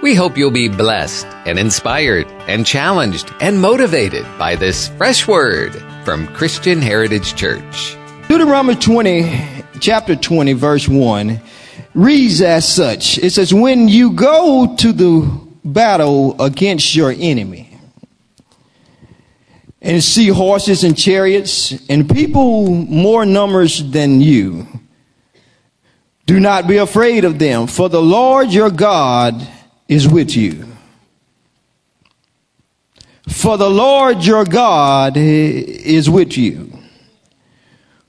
We hope you'll be blessed and inspired and challenged and motivated by this fresh word from Christian Heritage Church. Deuteronomy 20, chapter 20, verse 1 reads as such. It says, When you go to the battle against your enemy and see horses and chariots and people more numbers than you, do not be afraid of them, for the Lord your God is with you. For the Lord your God is with you,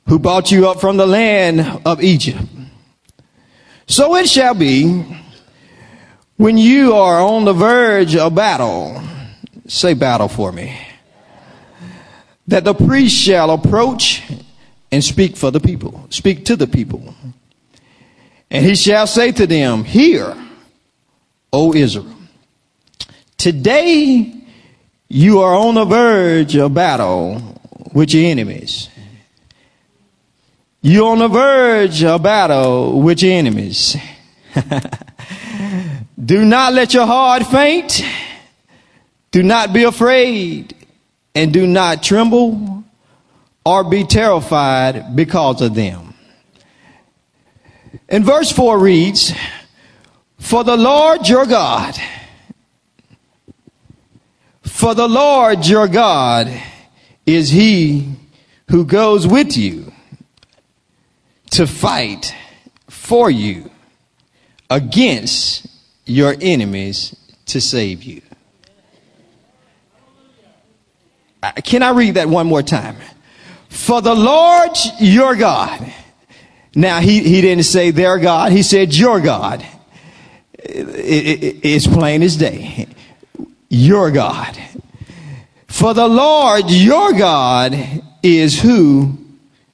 who brought you up from the land of Egypt. So it shall be when you are on the verge of battle, say battle for me, that the priest shall approach and speak for the people, speak to the people. And he shall say to them, Hear, O Israel, today you are on the verge of battle with your enemies. You're on the verge of battle with your enemies. Do not let your heart faint. Do not be afraid and do not tremble or be terrified because of them. And verse 4 reads, For the Lord your God, for the Lord your God is he who goes with you to fight for you against your enemies to save you. Uh, can I read that one more time? For the Lord your God now, he, he didn't say their God, he said your God. It, it, it's plain as day. Your God. For the Lord your God is who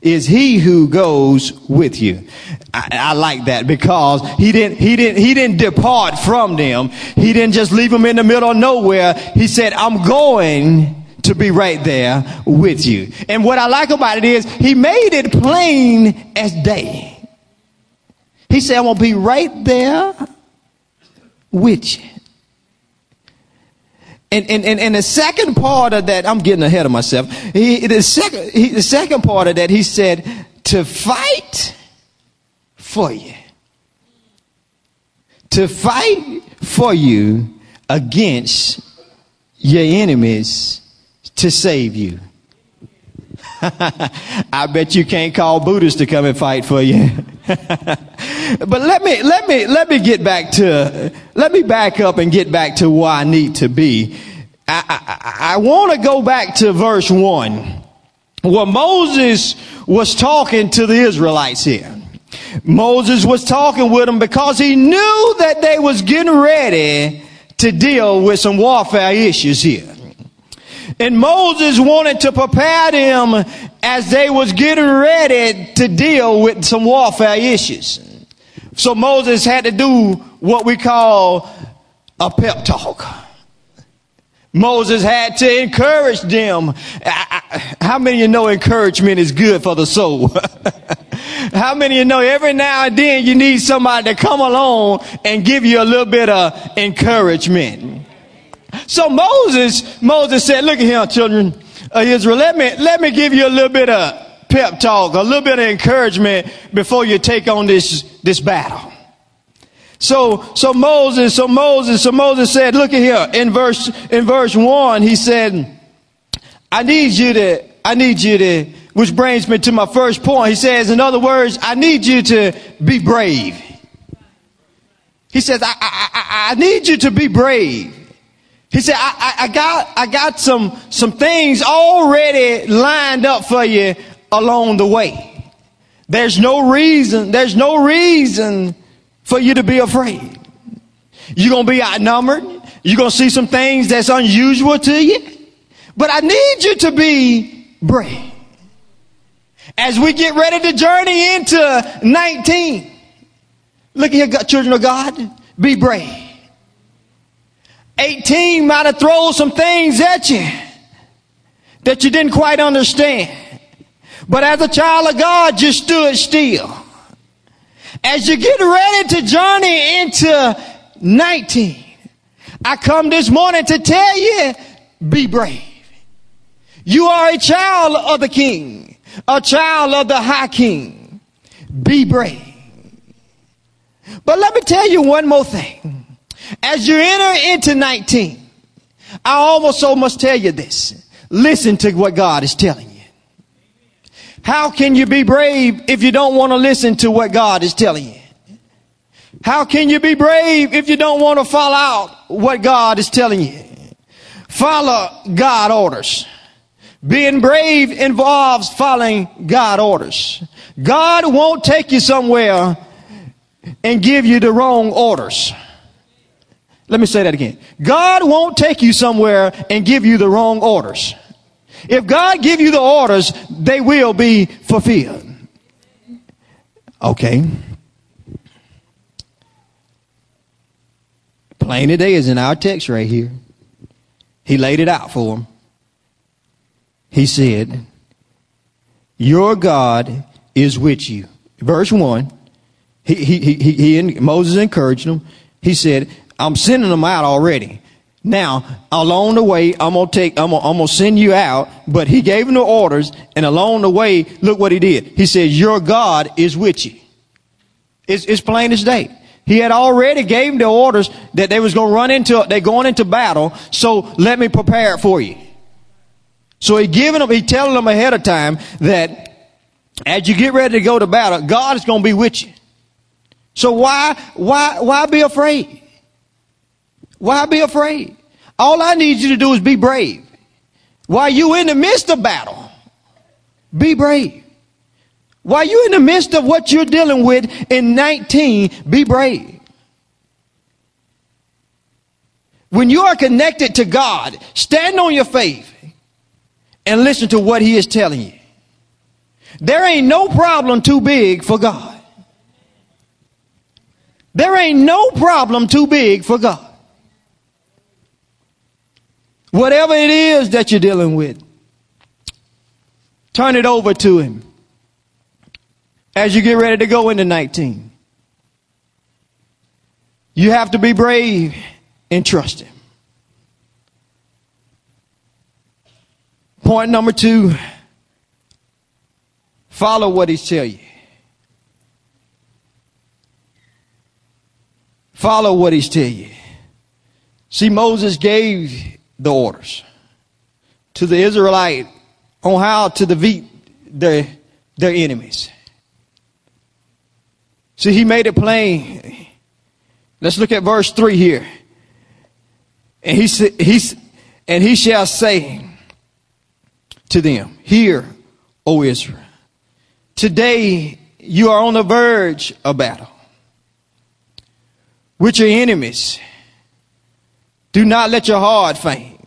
is he who goes with you. I, I, like that because he didn't, he didn't, he didn't depart from them. He didn't just leave them in the middle of nowhere. He said, I'm going to be right there with you. And what I like about it is he made it plain as day. He said, I'm going to be right there with you. And, and, and, and the second part of that, I'm getting ahead of myself. He, the, second, he, the second part of that, he said, to fight for you. To fight for you against your enemies to save you. I bet you can't call Buddhists to come and fight for you. but let me let me let me get back to let me back up and get back to where I need to be. I, I, I want to go back to verse one where Moses was talking to the Israelites here. Moses was talking with them because he knew that they was getting ready to deal with some warfare issues here. And Moses wanted to prepare them as they was getting ready to deal with some warfare issues. So Moses had to do what we call a pep talk. Moses had to encourage them. How many of you know encouragement is good for the soul? How many of you know every now and then you need somebody to come along and give you a little bit of encouragement? So Moses, Moses said, look at here, children of Israel, let me, let me give you a little bit of pep talk, a little bit of encouragement before you take on this, this battle. So, so Moses, so Moses, so Moses said, look at here, in verse, in verse one, he said, I need you to, I need you to, which brings me to my first point. He says, in other words, I need you to be brave. He says, I, I, I, I need you to be brave. He said, I, I, I, got, I got some, some things already lined up for you along the way. There's no reason, there's no reason for you to be afraid. You're going to be outnumbered. You're going to see some things that's unusual to you. But I need you to be brave. As we get ready to journey into 19, look here, children of God, be brave. 18 might have thrown some things at you that you didn't quite understand. But as a child of God, you stood still. As you get ready to journey into 19, I come this morning to tell you, be brave. You are a child of the king, a child of the high king. Be brave. But let me tell you one more thing. As you enter into 19, I almost so must tell you this. Listen to what God is telling you. How can you be brave if you don't want to listen to what God is telling you? How can you be brave if you don't want to follow out what God is telling you? Follow God orders. Being brave involves following God orders. God won't take you somewhere and give you the wrong orders. Let me say that again. God won't take you somewhere and give you the wrong orders. If God give you the orders, they will be fulfilled. Okay. Plain today is in our text right here. He laid it out for him. He said, Your God is with you. Verse 1. He, he, he, he, Moses encouraged him. He said, I'm sending them out already. Now, along the way, I'm gonna take, I'm gonna, I'm gonna send you out, but he gave him the orders, and along the way, look what he did. He said, your God is with you. It's, it's plain as day. He had already gave him the orders that they was gonna run into, they going into battle, so let me prepare it for you. So he giving them, he telling them ahead of time that as you get ready to go to battle, God is gonna be with you. So why, why, why be afraid? Why be afraid? All I need you to do is be brave. While you in the midst of battle, be brave. While you in the midst of what you're dealing with in 19, be brave. When you are connected to God, stand on your faith and listen to what he is telling you. There ain't no problem too big for God. There ain't no problem too big for God. Whatever it is that you're dealing with, turn it over to Him as you get ready to go into 19. You have to be brave and trust Him. Point number two follow what He's telling you. Follow what He's telling you. See, Moses gave the orders to the Israelite on how to defeat their, their enemies. See, he made it plain. Let's look at verse 3 here. And he, he's, and he shall say to them, Hear, O Israel, today you are on the verge of battle with your enemies do not let your heart faint.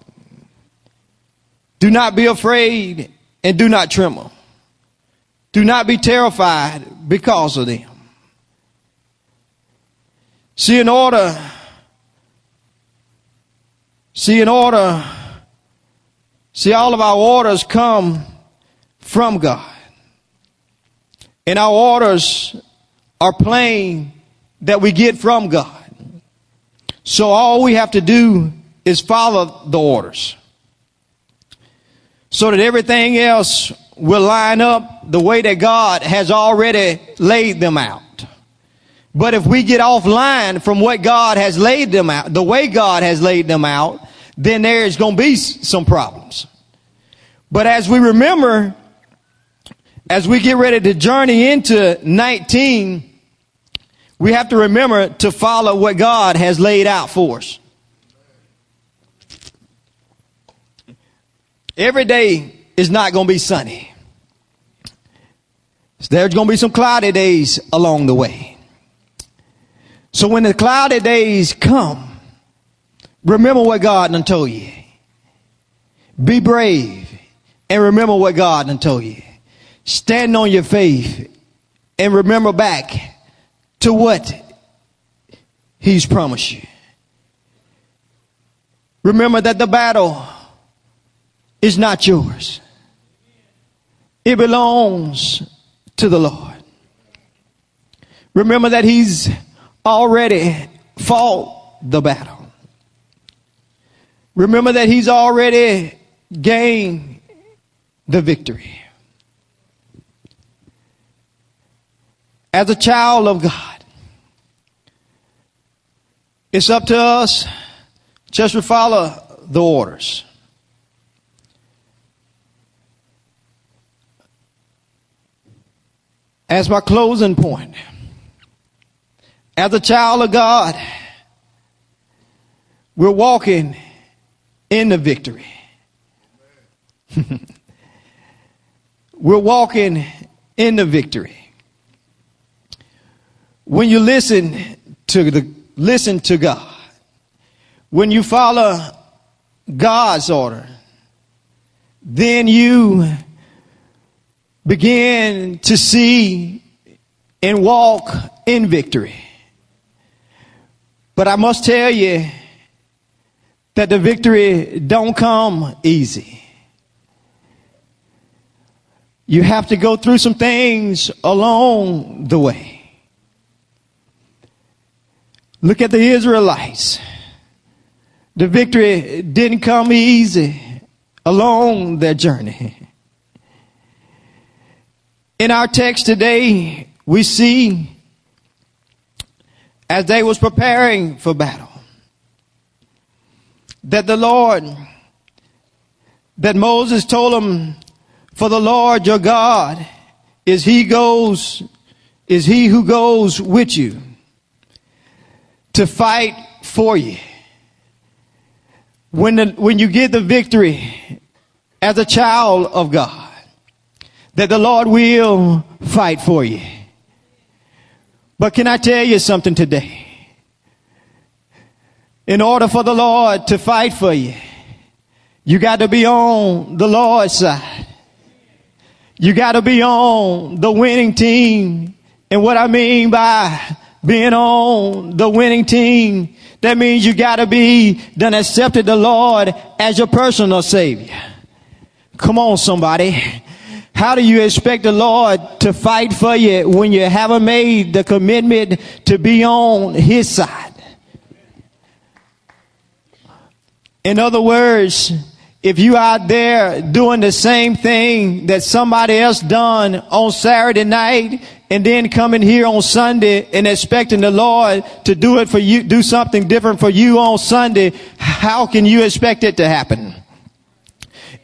Do not be afraid and do not tremble. Do not be terrified because of them. See, in order, see, in order, see, all of our orders come from God. And our orders are plain that we get from God. So all we have to do is follow the orders. So that everything else will line up the way that God has already laid them out. But if we get offline from what God has laid them out, the way God has laid them out, then there's going to be some problems. But as we remember, as we get ready to journey into 19, we have to remember to follow what God has laid out for us. Every day is not going to be sunny. There's going to be some cloudy days along the way. So when the cloudy days come, remember what God done told you. Be brave and remember what God done told you. Stand on your faith and remember back to what he's promised you. Remember that the battle is not yours. It belongs to the Lord. Remember that he's already fought the battle. remember that he's already gained the victory. As a child of God, it's up to us just to follow the orders. As my closing point, as a child of God, we're walking in the victory. we're walking in the victory. When you listen to the listen to God, when you follow God's order, then you begin to see and walk in victory. But I must tell you that the victory don't come easy. You have to go through some things along the way. Look at the Israelites. The victory didn't come easy along their journey. In our text today, we see as they was preparing for battle that the Lord, that Moses told them, for the Lord your God is he goes, is he who goes with you to fight for you. When the, when you get the victory as a child of God, that the Lord will fight for you. But can I tell you something today? In order for the Lord to fight for you, you got to be on the Lord's side. You got to be on the winning team. And what I mean by being on the winning team, that means you got to be done accepted the Lord as your personal savior. Come on, somebody. How do you expect the Lord to fight for you when you haven't made the commitment to be on His side? In other words, if you out there doing the same thing that somebody else done on Saturday night and then coming here on Sunday and expecting the Lord to do it for you, do something different for you on Sunday, how can you expect it to happen?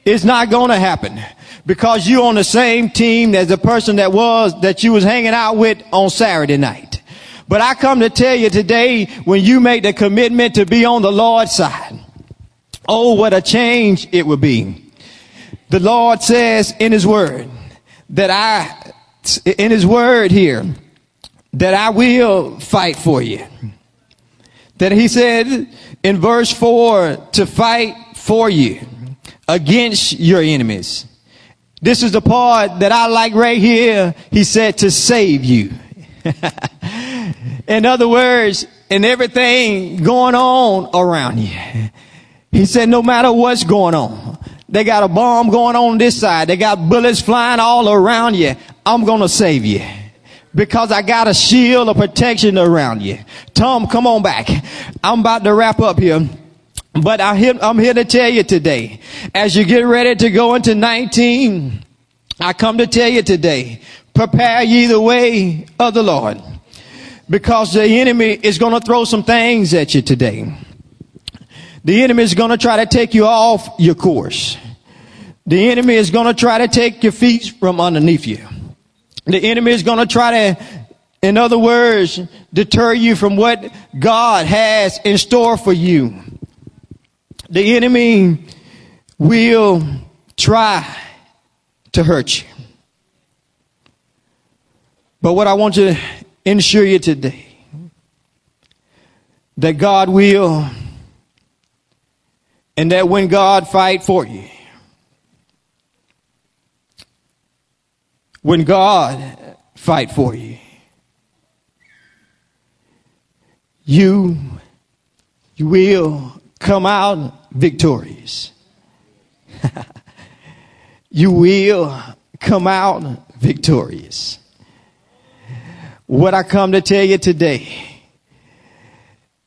It's not going to happen because you're on the same team as the person that was, that you was hanging out with on Saturday night. But I come to tell you today, when you make the commitment to be on the Lord's side, oh, what a change it will be. The Lord says in His Word that I, in His Word here, that I will fight for you. That He said in verse 4 to fight for you against your enemies. This is the part that I like right here. He said to save you. in other words, in everything going on around you. He said, no matter what's going on, they got a bomb going on this side. They got bullets flying all around you. I'm going to save you because I got a shield of protection around you. Tom, come on back. I'm about to wrap up here. But I'm here, I'm here to tell you today, as you get ready to go into 19, I come to tell you today, prepare ye the way of the Lord. Because the enemy is going to throw some things at you today. The enemy is going to try to take you off your course. The enemy is going to try to take your feet from underneath you. The enemy is going to try to, in other words, deter you from what God has in store for you. The enemy will try to hurt you. But what I want to ensure you today, that God will, and that when God fight for you, when God fight for you, you, you will come out victorious. you will come out victorious. What I come to tell you today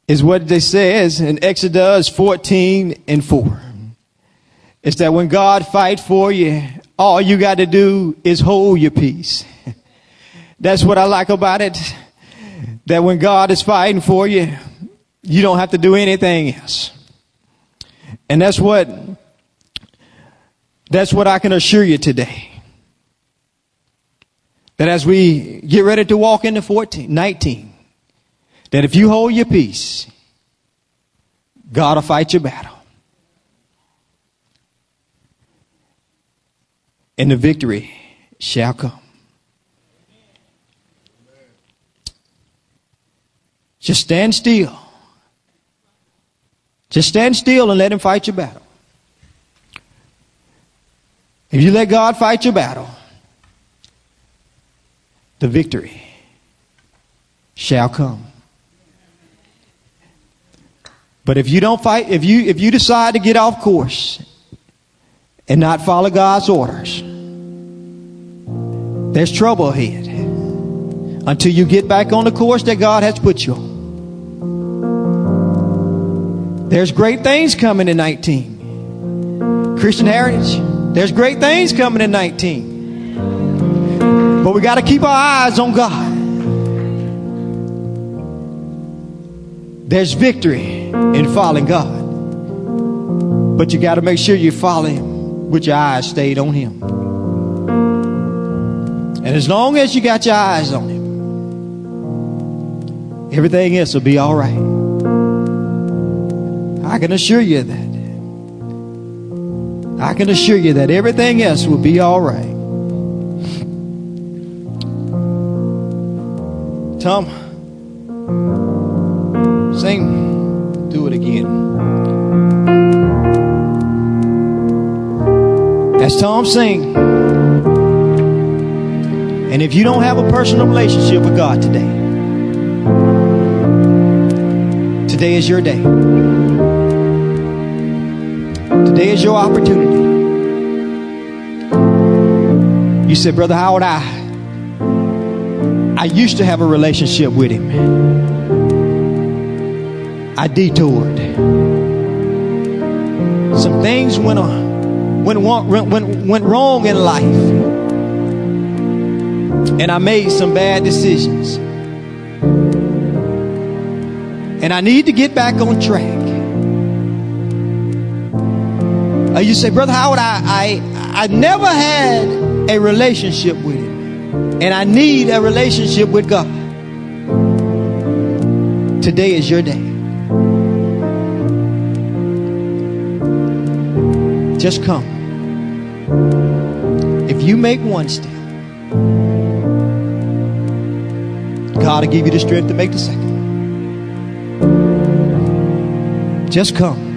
is what it says in Exodus 14 and 4. It's that when God fight for you, all you got to do is hold your peace. That's what I like about it. That when God is fighting for you, you don't have to do anything else. And that's what, that's what I can assure you today. That as we get ready to walk into 14, 19, that if you hold your peace, God will fight your battle. And the victory shall come. Just stand still. Just stand still and let Him fight your battle. If you let God fight your battle, the victory shall come. But if you don't fight, if you, if you decide to get off course and not follow God's orders, there's trouble ahead until you get back on the course that God has put you on. There's great things coming in 19. Christian Heritage, there's great things coming in 19. But we got to keep our eyes on God. There's victory in following God. But you got to make sure you follow Him with your eyes stayed on Him. And as long as you got your eyes on Him, everything else will be all right. I can assure you that. I can assure you that everything else will be all right. Tom, sing, As Tom sing, and if you don't have a personal relationship with God today, today is your day. Today is your opportunity. You said, Brother Howard, I, I used to have a relationship with him. I detoured. Some things went on, went, went, went wrong in life. And I made some bad decisions. And I need to get back on track. Uh, you say, Brother Howard, I, I, I never had a relationship with Him. And I need a relationship with God. Today is your day. Just come. If you make one step, God will give you the strength to make the second. Just come.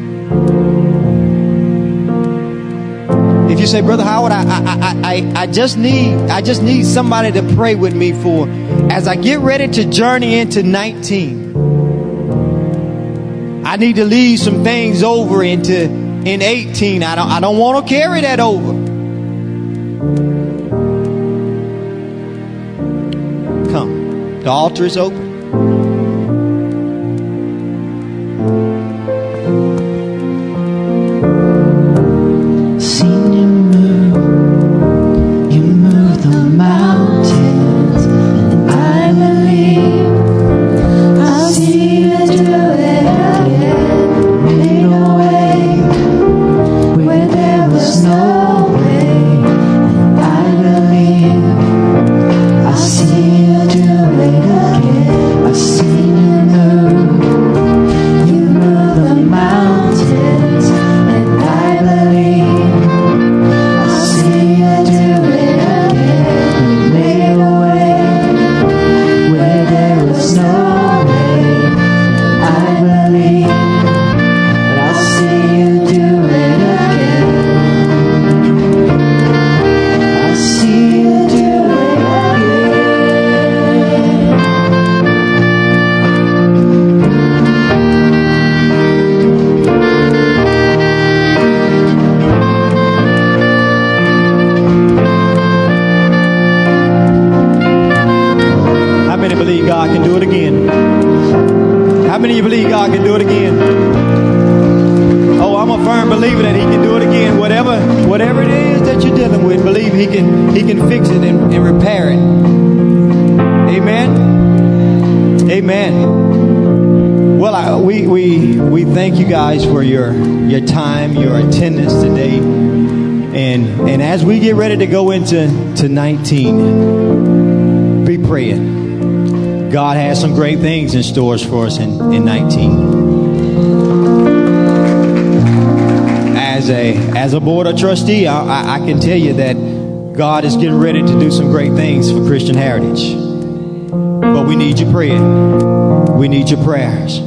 If you say, Brother Howard, I, I, I, I, just need I just need somebody to pray with me for as I get ready to journey into 19. I need to leave some things over into in 18. I don't I don't want to carry that over. The altar is open. As we get ready to go into to 19, be praying. God has some great things in stores for us in, in 19. As a, as a board of trustee, I, I, I can tell you that God is getting ready to do some great things for Christian Heritage. But we need your prayer. We need your prayers.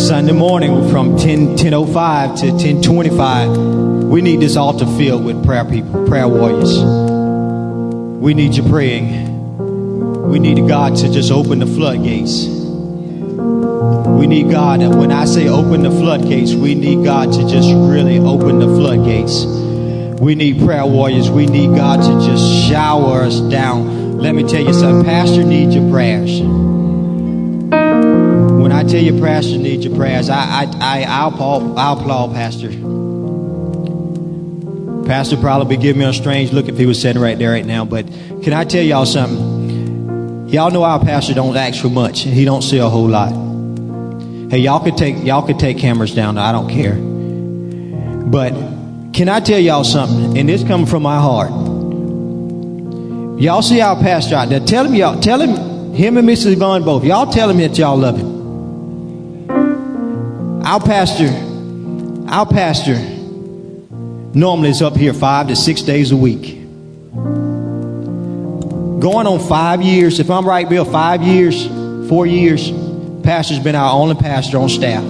Sunday morning from 10, 10.05 to 10.25, we need this altar filled with prayer people, prayer warriors. We need you praying. We need God to just open the floodgates. We need God, and when I say open the floodgates, we need God to just really open the floodgates. We need prayer warriors. We need God to just shower us down. Let me tell you something. Pastor needs your prayers. When I tell you Pastor needs your prayers, I, I, I, I'll, I'll applaud Pastor. Pastor probably give me a strange look if he was sitting right there right now. But can I tell y'all something? Y'all know our pastor don't ask for much. He don't say a whole lot. Hey, y'all could take y'all could take cameras down. I don't care. But can I tell y'all something? And this coming from my heart. Y'all see our pastor out there. Tell him y'all tell him him and Mrs. Yvonne both. Y'all tell him that y'all love him. Our pastor, our pastor normally is up here five to six days a week. Going on five years, if I'm right, Bill, five years, four years, pastor's been our only pastor on staff.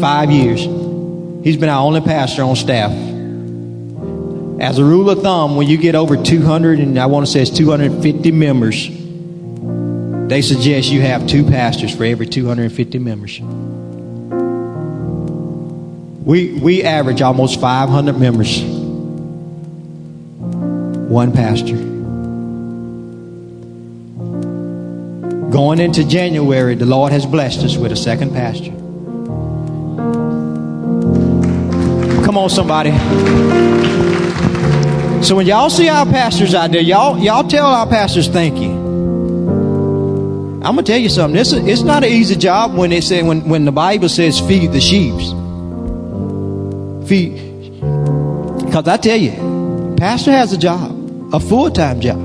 Five years. He's been our only pastor on staff. As a rule of thumb, when you get over 200, and I want to say it's 250 members, they suggest you have two pastors for every 250 members. We, we average almost 500 members, one pastor. Going into January, the Lord has blessed us with a second pastor. Come on, somebody. So when y'all see our pastors out there, y'all y'all tell our pastors thank you. I'm gonna tell you something. This is, it's not an easy job when they say when, when the Bible says feed the sheep. Because I tell you, pastor has a job, a full time job.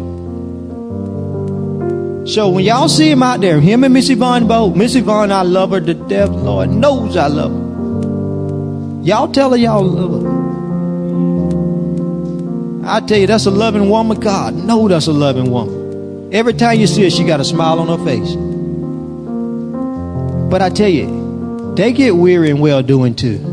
So when y'all see him out there, him and Missy Yvonne both, Missy Yvonne, I love her to death. Lord knows I love her. Y'all tell her y'all love her. I tell you, that's a loving woman. God, know that's a loving woman. Every time you see her, she got a smile on her face. But I tell you, they get weary and well doing too.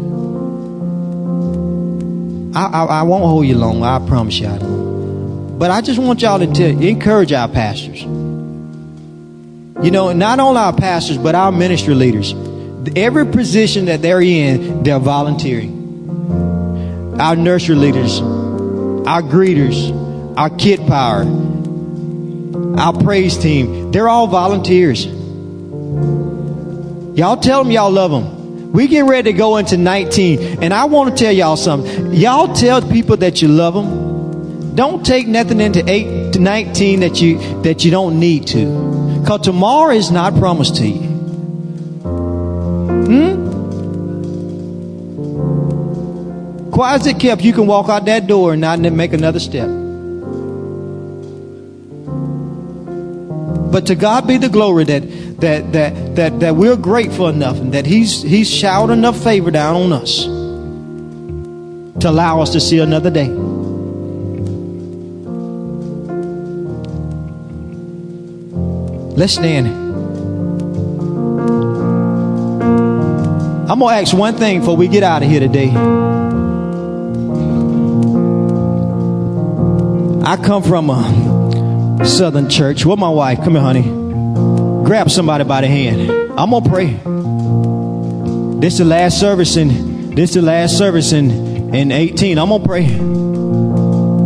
I, I, I won't hold you long. I promise you I don't. But I just want y'all to tell, encourage our pastors. You know, not only our pastors, but our ministry leaders. Every position that they're in, they're volunteering. Our nursery leaders, our greeters, our kid power, our praise team, they're all volunteers. Y'all tell them y'all love them. We get ready to go into 19, and I want to tell y'all something. Y'all tell people that you love them. Don't take nothing into 8 to 19 that you that you don't need to. Because tomorrow is not promised to you. Hmm? Quiet as it kept, you can walk out that door and not make another step. But to God be the glory that that that that, that we're grateful enough and that He's He's showered enough favor down on us to allow us to see another day. Let's stand. I'm to ask one thing before we get out of here today. I come from a southern church. With my wife, come here, honey. Grab somebody by the hand. I'm to pray. This is the last service in this is the last service in, in 18. I'm to pray.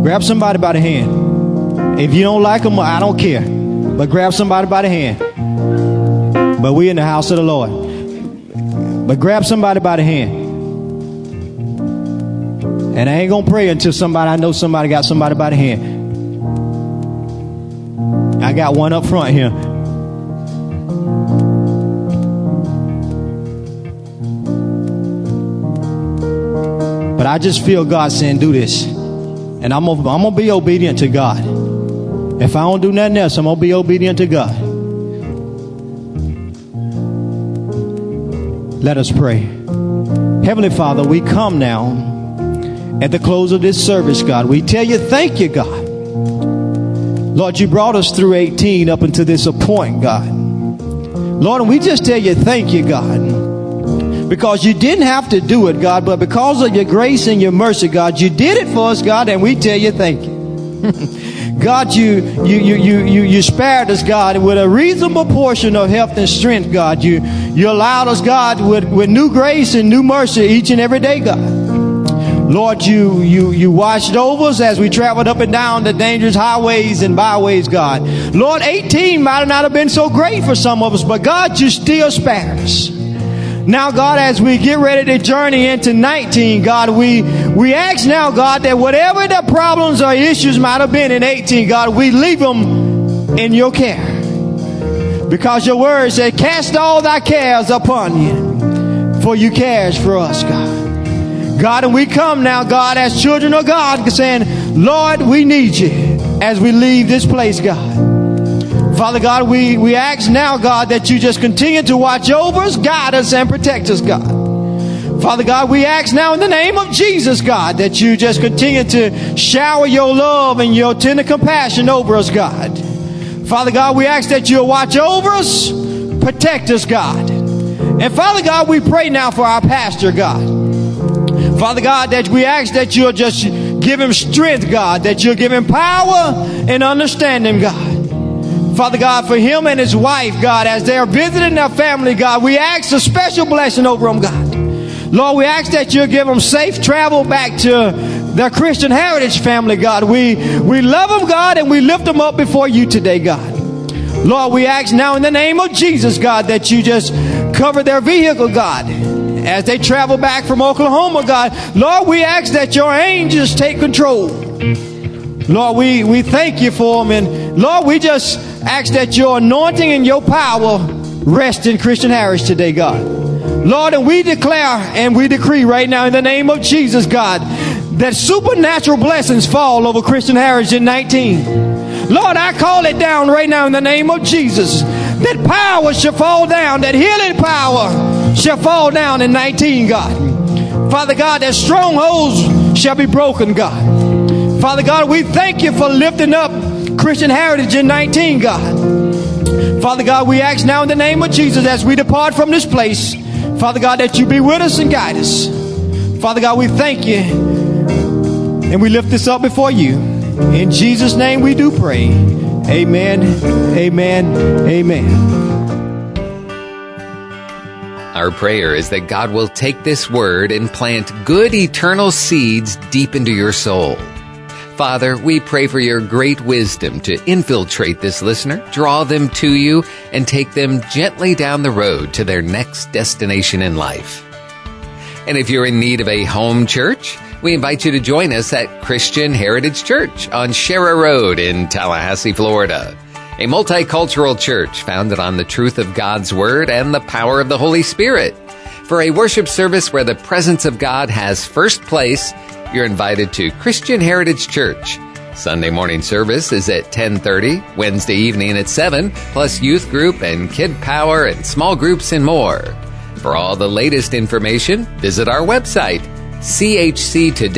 Grab somebody by the hand. If you don't like them, I don't care. But grab somebody by the hand. But we in the house of the Lord. But grab somebody by the hand. And I ain't gonna pray until somebody I know somebody got somebody by the hand. I got one up front here. But I just feel God saying, do this. And I'm gonna, I'm gonna be obedient to God. If I don't do nothing else, I'm gonna be obedient to God. Let us pray. Heavenly Father, we come now at the close of this service, God. We tell you, thank you, God. Lord, you brought us through 18 up until this point, God. Lord, and we just tell you, thank you, God. Because you didn't have to do it, God, but because of your grace and your mercy, God, you did it for us, God, and we tell you, thank you. God, you, you, you, you, you, you spared us, God, with a reasonable portion of health and strength, God. You, you allowed us, God, with, with new grace and new mercy each and every day, God. Lord, you, you, you watched over us as we traveled up and down the dangerous highways and byways, God. Lord, 18 might not have been so great for some of us, but God, you still spared us. Now, God, as we get ready to journey into 19, God, we, we ask now, God, that whatever the problems or issues might have been in 18, God, we leave them in your care. Because your word said, cast all thy cares upon you, for you cares for us, God. God, and we come now, God, as children of God, saying, Lord, we need you as we leave this place, God. Father God, we, we ask now, God, that you just continue to watch over us, guide us, and protect us, God. Father God, we ask now in the name of Jesus, God, that you just continue to shower your love and your tender compassion over us, God. Father God, we ask that you'll watch over us, protect us, God. And Father God, we pray now for our pastor, God. Father God, that we ask that you'll just give him strength, God, that you'll give him power and understanding, God. Father God, for him and his wife, God, as they are visiting their family, God, we ask a special blessing over them, God. Lord, we ask that you'll give them safe travel back to their Christian heritage family, God. We, we love them, God, and we lift them up before you today, God. Lord, we ask now in the name of Jesus, God, that you just cover their vehicle, God, as they travel back from Oklahoma, God. Lord, we ask that your angels take control. Lord, we, we thank you for them. And Lord, we just ask that your anointing and your power rest in Christian Heritage today, God. Lord, and we declare and we decree right now in the name of Jesus, God, that supernatural blessings fall over Christian Heritage in 19. Lord, I call it down right now in the name of Jesus. That power shall fall down, that healing power shall fall down in 19, God. Father God, that strongholds shall be broken, God. Father God, we thank you for lifting up Christian Heritage in 19, God. Father God, we ask now in the name of Jesus as we depart from this place, Father God, that you be with us and guide us. Father God, we thank you and we lift this up before you. In Jesus' name we do pray. Amen, amen, amen. Our prayer is that God will take this word and plant good eternal seeds deep into your soul. Father, we pray for your great wisdom to infiltrate this listener, draw them to you, and take them gently down the road to their next destination in life. And if you're in need of a home church, we invite you to join us at Christian Heritage Church on Sharer Road in Tallahassee, Florida. A multicultural church founded on the truth of God's Word and the power of the Holy Spirit. For a worship service where the presence of God has first place, you're invited to Christian Heritage Church. Sunday morning service is at 10:30, Wednesday evening at 7, plus youth group and kid power and small groups and more. For all the latest information, visit our website chctoday.com.